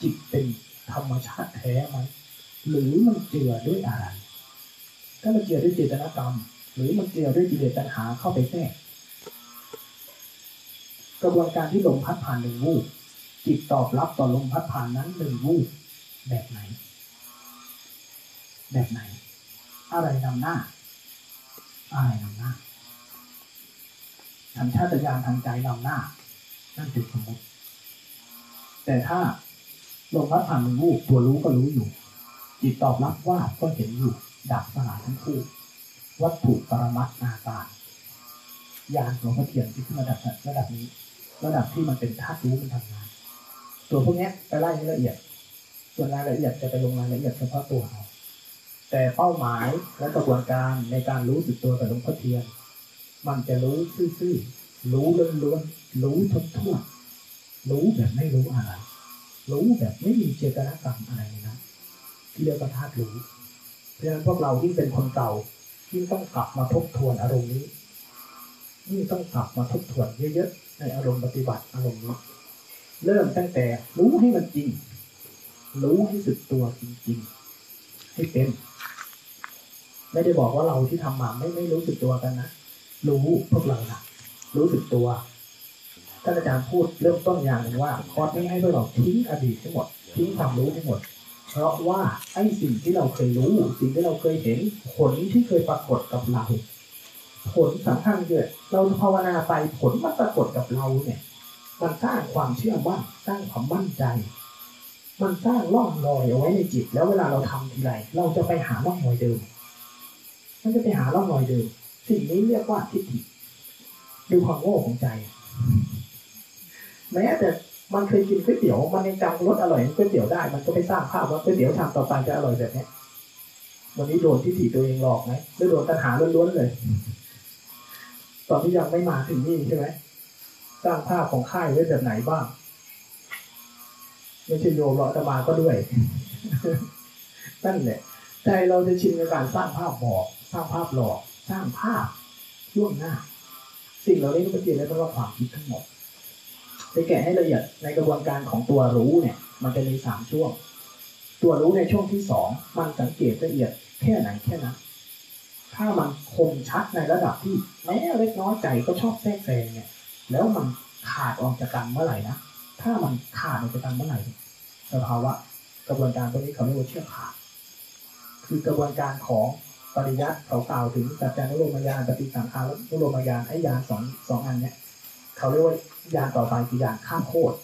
Speaker 1: จิตเป็นธรรมชาติแท้ไหมหรือมันเจือด้วยอะไรถ้ามันเจือด้วยเจตนากรรม หรือมันเจือด้วยกิเลสตัณหาเข้าไปแทรก กระบวนการที่ลมพัดผ่านหนึ่งวูบจิตตอบรับต่อลมพัดผ่านนั้นหนึ่งวูบแบบไหน แบบไหน อะไรนำหน้า อะไรนำหน้าสัญชาตญาณทางใจนำหน้า นั่นเป็นสมมติ แต่ถ้าลมพัดผ่านหนึ่งวูบตัวรู้ก็รู้อยู่ จิตตอบรับว่าก็เห็นอยู่ดับสลายทั้งคู่วัตถุปรมัตถ์อาการ ยานของพระเทียนที่ขึ้นระดับระดับนี้ ระดับที่มันเป็นธาตุรู้มันทำงาน ตัวพวกนี้ไปไล่ให้ละเอียด ส่วนรายละเอียดจะไปลงรายละเอียดเฉพาะตัวเอาแต่เป้าหมายและกระบวนการในการรู้สึกตัวกับหลวงพ่อเทียน มันจะรู้ซื่อๆรู้ล้วนๆรู้ทุกทั่วๆรู้แบบไม่รู้อะไร รู้แบบไม่มีเจตนากรรมอะไรนะที่เรียกว่าธาตุรู้เพราะฉะนั้นพวกเราที่เป็นคนเก่าที่ต้องกลับมาทบทวนอารมณ์นี้ นี่ต้องกลับมาทบทวนเยอะๆในอารมณ์ปฏิบัติอารมณ์นี้เริ่มตั้งแต่รู้ให้มันจริง รู้ให้สึกตัวจริงๆ ให้เป็น ไม่ได้บอกว่าเราที่ทำมาไม่ไม่รู้สึกตัวกันนะรู้พวกเรานะรู้สึกตัวท่านอาจารย์พูดเริ่มต้นอย่างหนึ่งว่าคอร์สนี้ให้พวกเราทิ้งอดีตทั้งหมดทิ้งความรู้ทั้งหมด เพราะว่าไอ้สิ่งที่เราเคยรู้ สิ่งที่เราเคยเห็นผลที่เคยปรากฏกับเรา ผลสำคัญเกิดเราภาวนาไปผลมันปรากฏกับเราเนี่ย มันสร้างความเชื่อมั่นสร้างความมั่นใจ มันสร้างร่องรอยเอาไว้ในจิต แล้วเวลาเราทำทีไรเราจะไปหาร่องรอยเดิม มันจะไปหาร่องรอยเดิม สิ่งนี้เรียกว่าทิฏฐิดูความโง่ของใจแม้แต่มันเคยกินก๋วยเตี๋ยวมันยังจำรสอร่อยก๋วยเตี๋ยวได้ มันก็ไปสร้างภาพว่าก๋วยเตี๋ยวชามต่อไปจะอร่อยแบบนี้วันนี้โดนทิฏฐิตัวเองหลอกไหมหรือโดนตัณหาล้วนๆเลย ตอนที่ยังไม่มาถึงนี่ใช่ไหมสร้างภาพของค่ายไว้แบบไหนบ้างไม่ใช่โยมหรอกอาตมาก็ด้วยนั่นแหละใจเราจะชินกับการสร้างภาพบอกสร้างภาพหลอกสร้างภาพล่วงหน้า สิ่งเหล่านี้ก็เป็นเพียงแค่ว่าความคิดทั้งหมดไปแกะให้ละเอียดในกระบวนการของตัวรู้เนี่ย มันจะมีสามช่วง ตัวรู้ในช่วงที่สองมันสังเกตละเอียดแค่ไหนแค่นั้น ถ้ามันคมชัดในระดับที่แม้เล็กน้อยใจก็ชอบแทรกแซงเนี่ย แล้วมันขาดออกจากกันเมื่อไหร่นะถ้ามันขาดออกจากกันเมื่อไหร่สภาวะกระบวนการตัวนี้เขาเรียกว่าเชื่อขาด คือกระบวนการของปริยัติเขากล่าวถึงสัจจานุโลมยานปฏิสังขารุโลมยานไอ้ยานสองสองอันเนี่ยเขาเรียกว่ายานต่อไปคือยานข้ามโคตร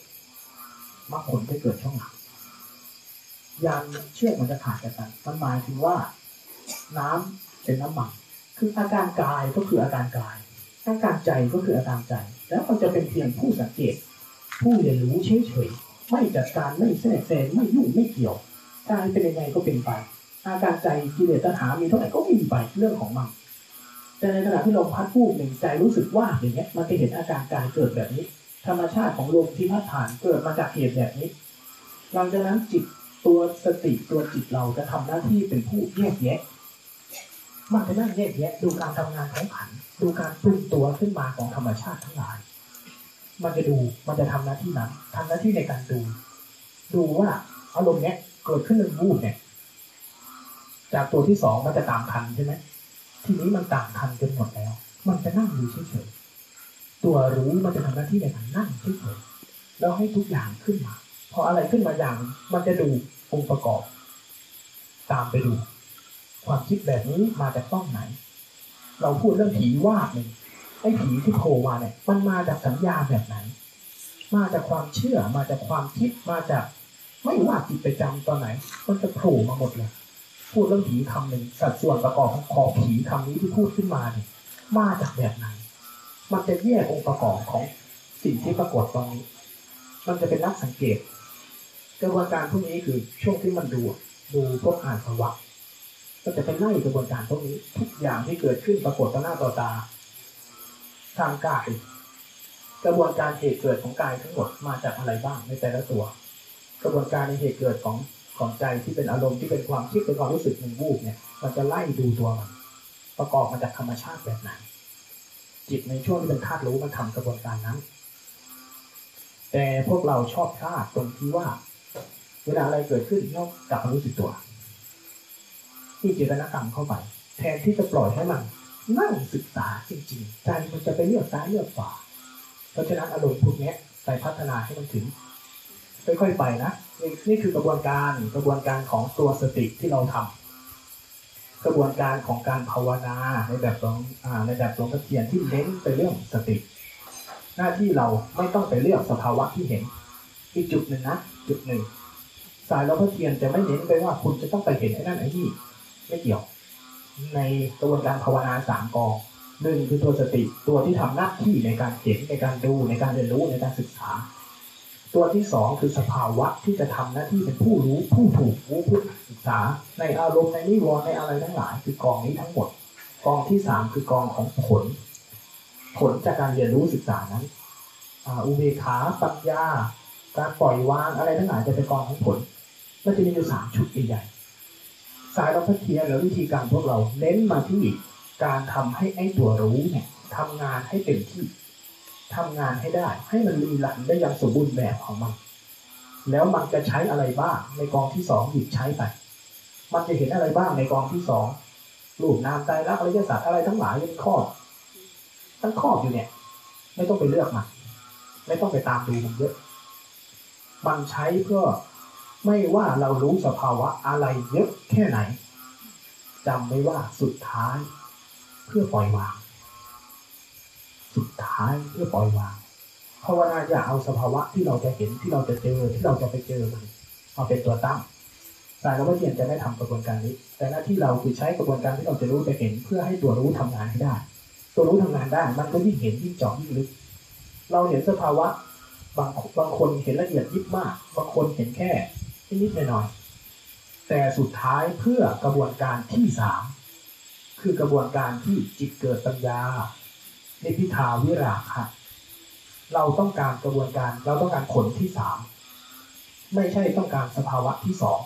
Speaker 1: มรรคผลจะเกิดช่องหลังยานเชือกมันจะขาดจากกันมันหมายถึงว่าน้ำ เป็นน้ำมัน คืออาการกายก็คืออาการกาย อาการใจก็คืออาการใจ แล้วมันจะเป็นเพียงผู้สังเกต ผู้เรียนรู้เฉยๆ ไม่จัดการไม่แทรกแซงไม่ยุ่งไม่เกี่ยวกายเป็นยังไงก็เป็นไป อาการใจกิเลสตัณหามีเท่าไหร่ก็มีไปเรื่องของมัน แต่ในขณะที่ลมพัดพูดหนึ่งใจรู้สึกว่าอย่างเงี้ยมันจะเห็นอาการกายเกิดแบบนี้ ธรรมชาติของลมที่พัดผ่านเกิดมาจากเหตุแบบนี้ หลังจากนั้นจิตตัวสติตัวจิตเราจะทำหน้าที่เป็นผู้แยกแยะ มันจะนั่งแยกแยะดูการทำงานของขันดูการปรุงตัวขึ้นมาของธรรมชาติทั้งหลาย มันจะดูมันจะทำหน้าที่นั้นทำหน้าที่ในการดู ดูว่าอารมณ์เนี้ยเกิดขึ้นหนึ่งวูบเนี่ย จากตัวที่สองมันจะตามทันใช่ไหมทีนี้มันตามทันจนหมดแล้ว มันจะนั่งอยู่เฉยๆตัวรู้มันจะทำหน้าที่ในการนั่งเฉยๆแล้วให้ทุกอย่างขึ้นมาพออะไรขึ้นมาอย่างมันจะดูองค์ประกอบ ตามไปดู ความคิดแบบนี้มาจากต้องไหน เราพูดเรื่องผีว่าหนึ่งไอ้ผีที่โผล่มาเนี่ยมันมาจากสัญญาแบบไหนมาจากความเชื่อมาจากความคิดมาจากไม่ว่าจิตไปจำตอนไหน มันจะโผล่มาหมดเลยพูดเรื่องผีคำหนึ่งสัดส่วนประกอบของขอผีคำนี้ที่พูดขึ้นมาเนี่ยมาจากแบบไหนมันจะแยกองค์ประกอบของสิ่งที่ปรากฏตอนนี้ มันจะเป็นนักสังเกตกระบวนการพวกนี้คือช่วงที่มันดูดูพวกอ่านประวัติ ก็จะเป็นไล่กระบวนการพวกนี้ ทุกอย่างที่เกิดขึ้นปรากฏต่อหน้าต่อตาทางกายกระบวนการเหตุเกิดของกายทั้งหมดมาจากอะไรบ้างในแต่ละตัว กระบวนการในเหตุเกิดของของใจที่เป็นอารมณ์ที่เป็นความคิดเป็นความรู้สึกหนึ่งวูบเนี่ย มันจะไล่ดูตัวมันประกอบมาจากธรรมชาติแบบไหนจิตในช่วงที่เป็นธาตุรู้มันทำกระบวนการนั้น แต่พวกเราชอบพลาดตรงที่ว่า เวลาอะไรเกิดขึ้นนอกกลับมารู้สึกตัว ที่เจตนากรรมเข้าไป แทนที่จะปล่อยให้มันนั่งศึกษาจริงๆใจมันจะไปเลือกซ้ายเลือกขวาเพราะฉะนั้นอารมณ์พวกนี้ไปพัฒนาให้มันถึงค่อยๆไปนะนี่นี่คือกระบวนการกระบวนการของตัวสติที่เราทำกระบวนการของการภาวนาในแบบของในแบบหลวงพ่อเทียนที่เน้นไปเรื่องสติ หน้าที่เราไม่ต้องไปเลือกสภาวะที่เห็นอีกจุดหนึ่งนะจุดหนึ่งสายหลวงพ่อเทียนจะไม่เน้นไปว่าคุณจะต้องไปเห็นไอ้นั่นไอ้นี่ ไม่เกี่ยว ในกระบวนการภาวนาสามกองหนึ่งคือตัวสติตัวที่ทำหน้าที่ในการเห็นในการดูในการเรียนรู้ในการศึกษา ตัวที่สองคือสภาวะที่จะทำหน้าที่เป็นผู้รู้ผู้ถูกรู้ผู้ศึกษา ในอารมณ์ในนิวรณ์ในอะไรทั้งหลาย คือกองนี้ทั้งหมด กองที่สามคือกองของผล ผลจากการเรียนรู้ศึกษานั้นอุเบกขาปัญญา การปล่อยวางอะไรทั้งหลายจะเป็นกองของผลมันจะมีอยู่สามชุดใหญ่ๆ สายเราพัฒเทียนหรือวิธีการพวกเราเน้นมาที่การทำให้ไอ้ตัวรู้เนี่ยทำงานให้เต็มที่ทำงานให้ได้ ให้มันรีลันได้อย่างสมบูรณ์แบบของมัน แล้วมันจะใช้อะไรบ้างในกองที่สองหยิบใช้ไป มันจะเห็นอะไรบ้างในกองที่สองรูปนามใจรักอริยสัจอะไรทั้งหลายเป็นข้อทั้งข้ออยู่เนี่ย ไม่ต้องไปเลือกมันไม่ต้องไปตามดูมันเยอะ มันใช้เพื่อ ไม่ว่าเรารู้สภาวะอะไรเยอะแค่ไหนจำไว้ว่าสุดท้ายเพื่อปล่อยวาง สุดท้ายเพื่อปล่อยวางภาวนาอย่าเอาสภาวะที่เราจะเห็นที่เราจะเจอที่เราจะไปเจอมันมาเป็นตัวตั้งสายเราไม่เพียนจะไม่ทำกระบวนการนี้ แต่หน้าที่เราคือใช้กระบวนการที่เราจะรู้จะเห็น เพื่อให้ตัวรู้ทำงานให้ได้ ตัวรู้ทำงานได้ มันก็ยิ่งเห็นยิ่งเจาะยิ่งลึก เราเห็นสภาวะบางบางคนเห็นละเอียดยิบมาก บางคนเห็นแค่ นิดๆหน่อยๆแต่สุดท้ายเพื่อกระบวนการที่สามคือกระบวนการที่จิตเกิดปัญญาในพิทาวิราคะเราต้องการกระบวนการเราต้องการผลที่สามไม่ใช่ต้องการสภาวะที่สอง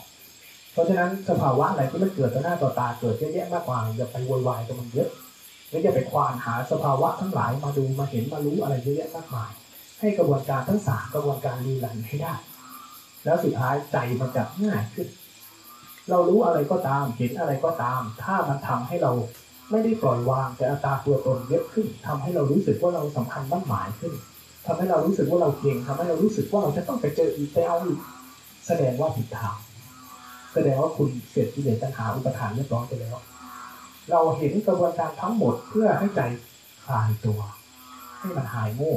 Speaker 1: เพราะฉะนั้นสภาวะอะไรที่มันเกิดต่อหน้าต่อตาเกิดเยอะแยะมากมายอย่าไปวุ่นวายกับมันเยอะแล้วอย่าไปควานหาสภาวะทั้งหลายมาดูมาเห็นมารู้อะไรเยอะแยะมากมาย ให้กระบวนการทั้งสามกระบวนการรีลันให้ได้ แล้วสุดท้ายใจมันจะง่ายขึ้น เรารู้อะไรก็ตามเห็นอะไรก็ตาม ถ้ามันทำให้เราไม่ได้ปล่อยวาง แต่อัตราตัวตนเยอะขึ้นทำให้เรารู้สึกว่าเราสำคัญบ้านหมายขึ้นทำให้เรารู้สึกว่าเราเก่งทำให้เรารู้สึกว่าเราจะต้องไปเจออีกไปเอาอีกแสดงว่าผิดทางแสดงว่าคุณเสร็จที่เดชตัณหาอุปทานเรียบร้อยไปแล้ว เราเห็นกระบวนการทั้งหมดเพื่อให้ใจคลายตัว ให้มันหายโง่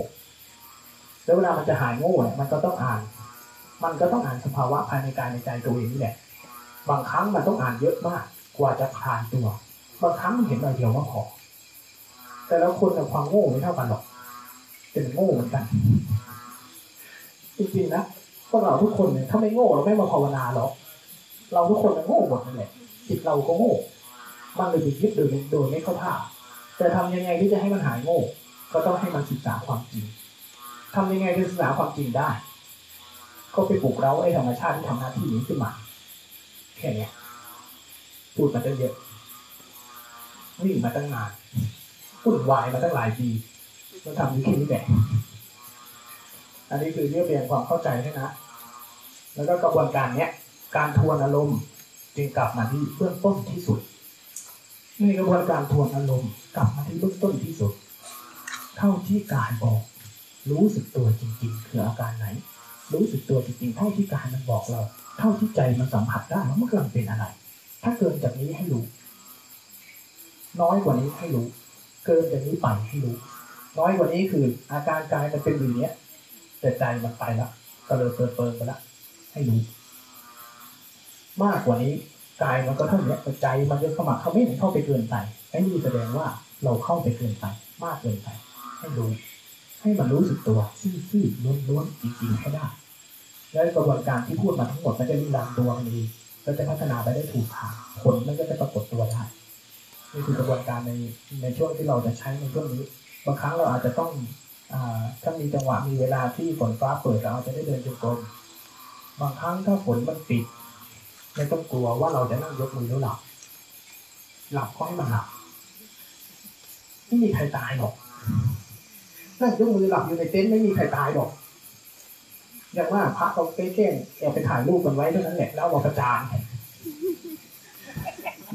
Speaker 1: แล้วเวลามันจะหายโง่เนี่ยมันก็ต้องอ่าน มันก็ต้องอ่านสภาวะภายในกายในใจตัวเองนี่แหละ บางครั้งมันต้องอ่านเยอะมากกว่าจะคลายตัว บางครั้งมันเห็นหน่อยเดียวก็พอแต่แล้วคนกับความโง่ไม่เท่ากันหรอกเป็นโง่เหมือนกัน จริงๆนะพวกเราทุกคนเนี่ยถ้าไม่โง่เราไม่มาภาวนาหรอก เราทุกคนมันโง่หมดนั่นแหละจิตเราก็โง่ มันเลยไปยึดโดยโดยไม่เข้าท่าแต่ทำยังไงที่จะให้มันหายโง่ ก็ต้องให้มันศึกษาความจริงทำยังไงจะศึกษาความจริงได้ ก็ไปปลุกเราไอ้ธรรมชาติที่ทำหน้าที่นี้ขึ้นมาแค่เนี้ยพูดมาตั้งเยอะวิ่งมาตั้งนานวุ่นวายมาตั้งหลายปีมันทำอยู่แค่นี้แหละอันนี้คือเรียบเรียงความเข้าใจให้นะ แล้วก็กระบวนการเนี้ย การทวนอารมณ์จึงกลับมาที่เบื้องต้นที่สุดนี่กระบวนการทวนอารมณ์กลับมาที่เบื้องต้นที่สุด เท่าที่กายบอก รู้สึกตัวจริง ๆ คืออาการไหน รู้สึกตัวจริงๆเท่าที่กายมันบอกเรา เท่าที่ใจมันสัมผัสได้ว่ามันกำลังเป็นอะไร ถ้าเกินจากนี้ให้รู้ น้อยกว่านี้ให้รู้ เกินจากนี้ไปให้รู้ น้อยกว่านี้คือ อาการกายมันเป็นอย่างนี้ยแต่ใจมันไปล้วก็เลยเปิดเปิดไปล้วให้รู้ มากกว่านี้กายมันก็เท่านี้แต่ใจมันจะสมัครเขาไม่เห็นเข้าไปเกินไปไอ้นี่แสดงว่าเราเข้าไปเกินไปมากเกินไปให้รู้ ให้มันรู้สึกตัวซื่อๆล้วนๆจริงๆให้ได้แล้วกระบวนการที่พูดมาทั้งหมดมันจะรีลันตัวมันเองก็จะพัฒนาไปได้ถูกทางผลมันก็จะปรากฏตัวได้นี่คือกระบวนการในในช่วงที่เราจะใช้ในช่วงนี้บางครั้งเราอาจจะต้องถ้ามีจังหวะมีเวลาที่ฝนฟ้าเปิดเราจะได้เดินจงกรมบางครั้งถ้าฝนมันปิดไม่ต้องกลัวว่าเราจะนั่งยกมือแล้วหลับหลับก็ให้มันหลับไม่มีใครตายหรอก นั่งยกมือหลับอยู่ในเต็นท์ไม่มีใครตายหรอกอย่างว่าพระเราเก้งแอบไปถ่ายรูปกันไว้เท่านั้นแหละแล้วเอามาประจาน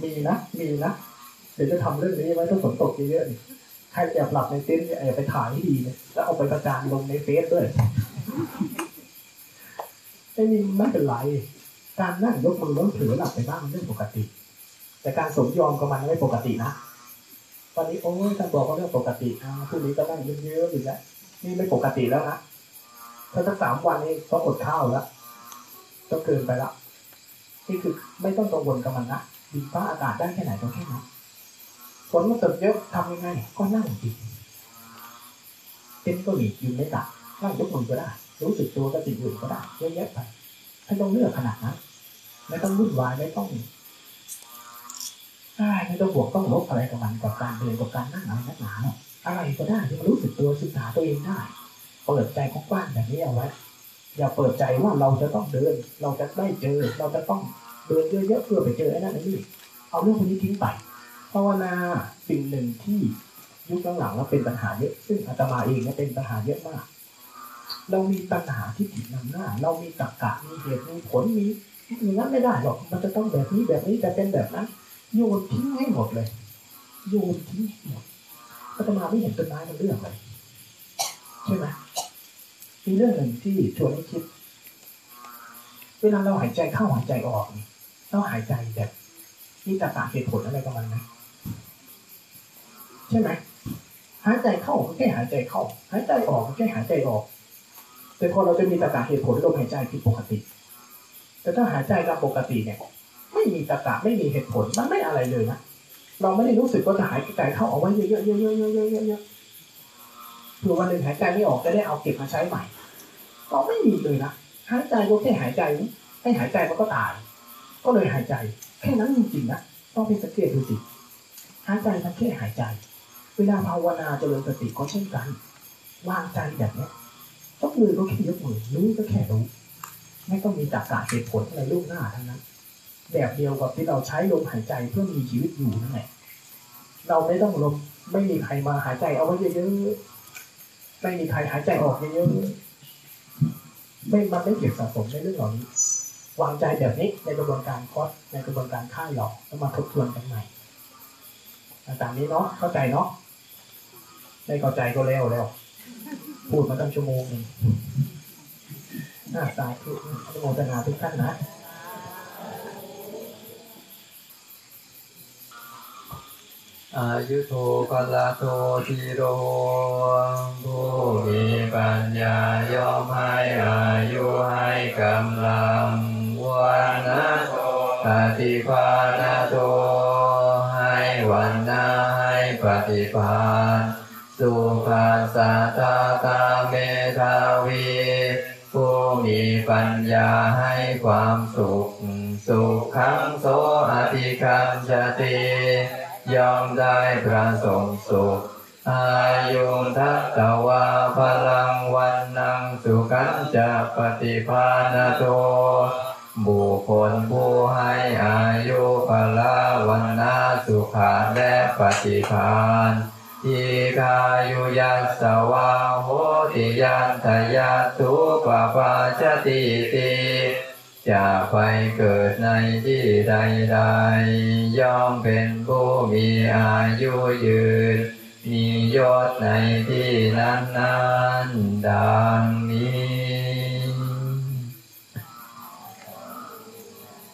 Speaker 1: มีนะมีนะเดี๋ยวจะทำเรื่องนี้ไว้ถ้าฝนตกเยอะๆใครแอบหลับในเต็นท์แอบไปถ่ายให้ดีเลยแล้วเอาไปประจานลงในเฟซด้วยไม่มีไม่เป็นไรการนั่งยกมือล้มถือหลับไปบ้างเรื่องปกติ แต่การสมยอมกับมันไม่ปกตินะ ตอนนี้โอ้ยท่านบอกว่าเรื่องปกติอ่าพรุ่งนี้ก็นั่งเยอะๆอีกแล้วนี่ไม่ปกติแล้วนะถ้าสักสามวันนี้ต้องอดข้าวแล้วต้องเกินไปแล้วนี่คือไม่ต้องกังวลกับมันนะดินฟ้าอากาศได้แค่ไหนก็แค่นั้นฝนมันตกเยอะทำยังไง ก็นั่งจิเป็นก็หลีกยืนไม่ตัดนั่งยกมือก็ได้ รู้สึกตัวก็ติดอื่นก็ได้เยอะแยะไปไม่ต้องเลือกขนาดนั้นไม่ต้องวุ่นวายไม่ต้อง ไม่ต้องบวกต้องลบอะไรกับมันกับการเดินกับการนั่งอะไรนักหนาเนาะอะไรก็ได้ที่มันรู้สึกตัวศึกษาตัวเองได้เปิดใจกว้างๆแบบนี้เอาไว้อย่าเปิดใจว่าเราจะต้องเดิน เราจะได้เจอ เราจะต้องเดินเยอะๆเพื่อไปเจอไอ้นั่นไอ้นี่เอาเรื่องพวกนี้ทิ้งไปภาวนาสิ่งหนึ่งที่ยุคหลังๆแล้วเป็นปัญหาเยอะซึ่งอาตมาเองเนี่ยเป็นปัญหาเยอะมาก เรามีปัญหาที่ผิดนำหน้า เรามีตรรกะมีเหตุมีผลมีอย่างนั้นไม่ได้หรอกมันจะต้องแบบนี้แบบนี้แต่เป็นแบบนั้น โยนทิ้งให้หมดเลย โยนทิ้งหมดอาตมาไม่เห็นต้นไม้มันเรื่องเลยใช่ไหมมีเรื่องหนึ่งที่ชวนให้คิด เวลาเราหายใจเข้าหายใจออกนี่เราหายใจแบบมีตรรกะเหตุผลอะไรกับมันไหมใช่ไหมหายใจเข้าก็แค่หายใจเข้า หายใจออกก็แค่หายใจออก แต่พอเราจะมีตรรกะเหตุผลลมหายใจผิดปกติ แต่ถ้าหายใจตามปกติเนี่ย ไม่มีตรรกะไม่มีเหตุผลมันไม่อะไรเลยนะเราไม่ได้รู้สึกว่าจะหายใจเข้าเอาไว้เยอะๆเยอะๆเยอะๆเยอะๆเผื่อวันหนึ่งหายใจไม่ออกจะได้เอาเก็บมาใช้ใหม่ก็ไม่มีเลยนะหายใจก็แค่หายใจให้หายใจมันก็ตาย ก็เลยหายใจแค่นั้นจริงๆนะต้องไปสังเกตดูสิหายใจมันแค่หายใจ เวลาภาวนาเจริญสติก็เช่นกันวางใจแบบนี้ยกมือก็แค่ยกมือรู้ก็แค่รู้ไม่ต้องมีตรรกะเหตุผลอะไรลูกหน้าทั้งนั้น แบบเดียวกับที่เราใช้ลมหายใจเพื่อมีชีวิตอยู่นั่นแหละเราไม่ต้องลมไม่มีใครมาหายใจเอาไว้เยอะๆไม่มีใครหายใจออกเยอะๆไม่มันไม่เก็บสะสมในเรื่องเหล่านี้วางใจแบบนี้ในกระบวนการคอสในกระบวนการค่ายหลอกแล้วมาทบทวนกันใหม่ตามนี้เนาะเข้าใจเนาะไม่เข้าใจก็แล้วแล้วพูดมาตั้งชั่วโมงหนึ่งน่าสาธุอโมทนาทุกท่านนะ
Speaker 2: อายุโทกละโททีโรผู้มีปัญญาย่อมให้อายุให้กำลังวันนะโตปฏิภาณโต ให้วันนาให้ปฏิภาณสุภาสาตาตาเมธาวีผู้มีปัญญาให้ความสุข สุขังโสอธิคันชติ ยอมได้ประสงค์สุข อายุทัตตวาพลังวันนังสุขันจะปฏิภาณโต บุคคลผู้ให้อายุพละวันนาสุขาและปฏิภาณทีกายุยัสวาโหติยันทยาทุปปาชติติ จะไปเกิดในที่ใดใดย่อมเป็นผู้มีอายุยืน มียศในที่นั้นๆดังนี้